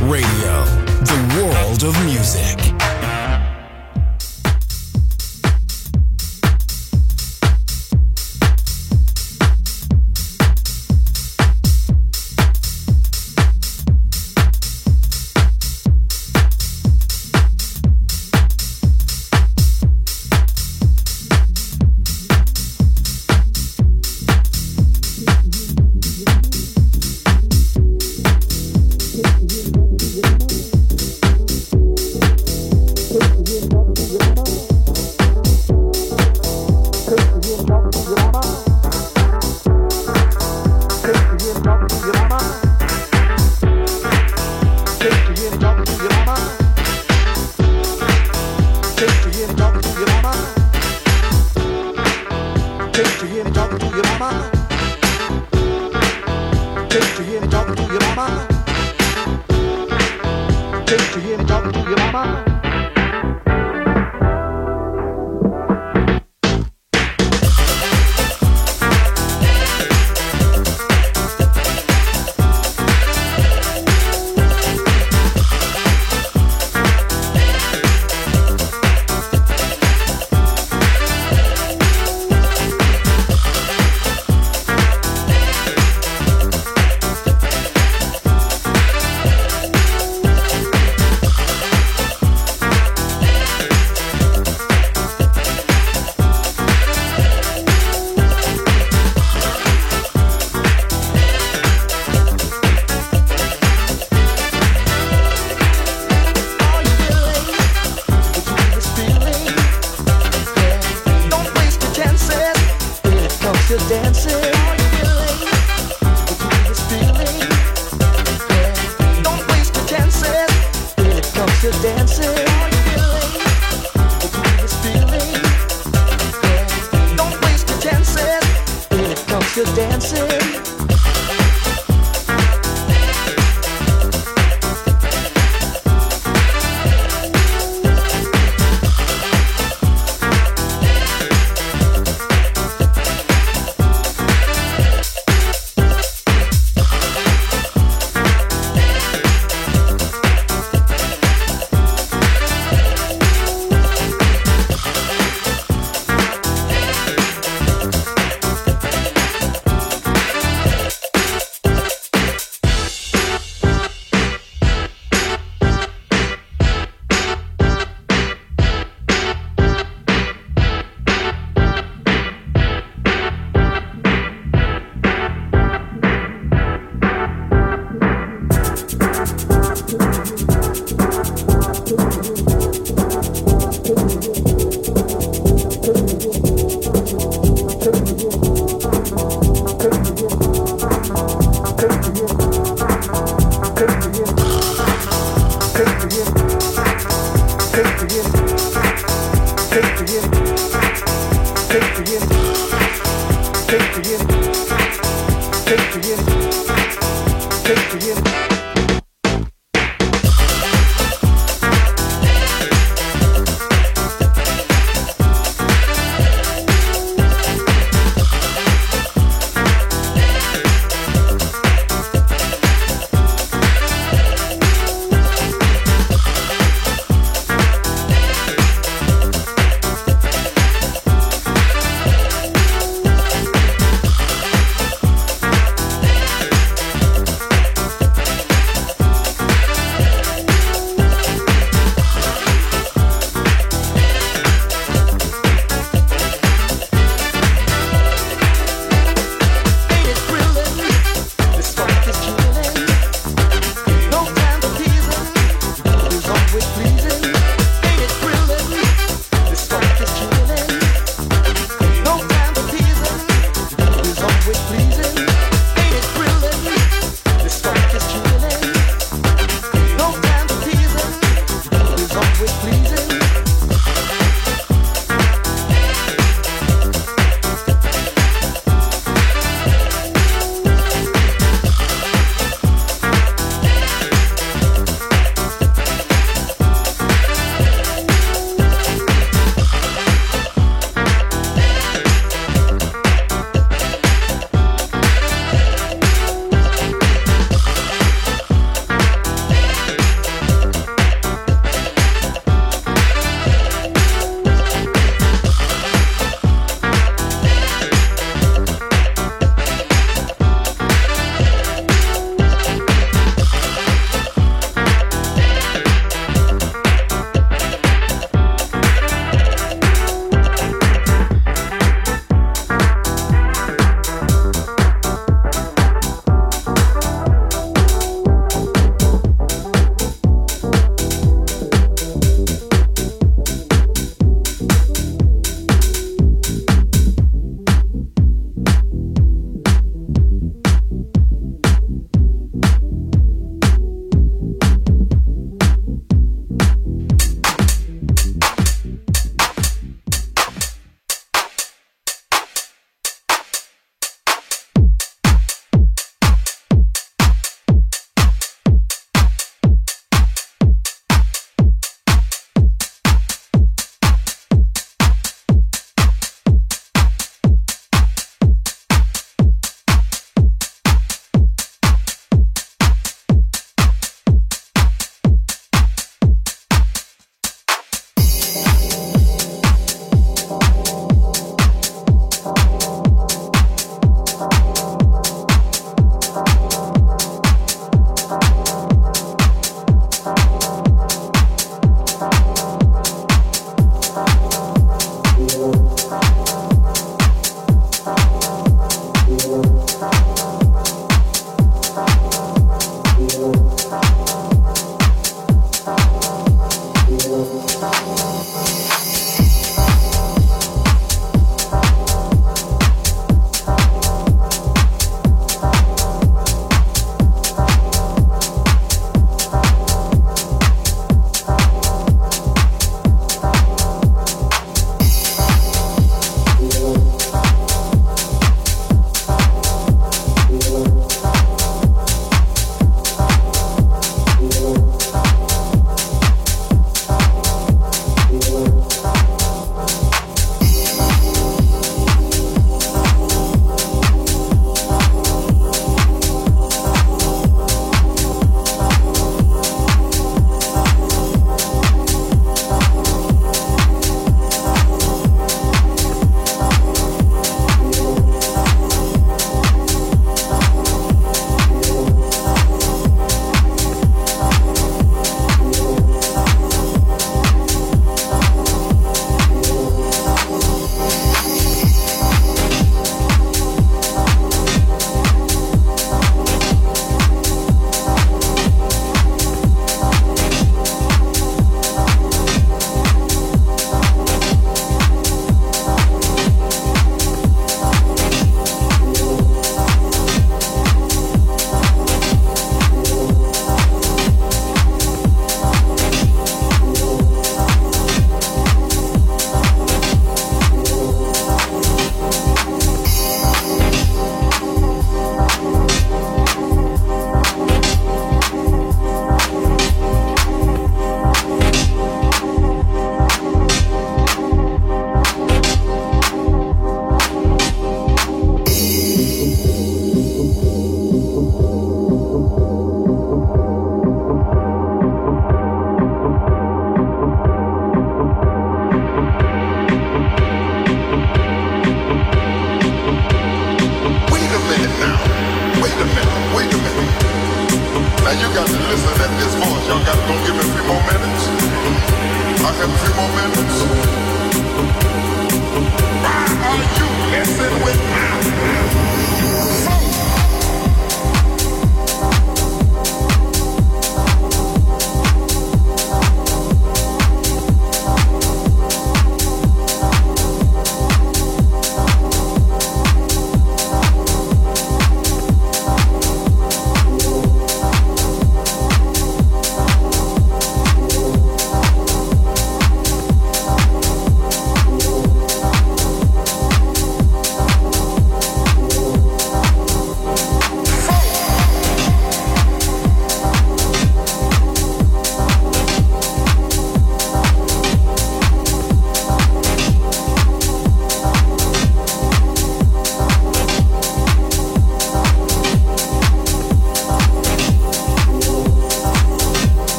Radio.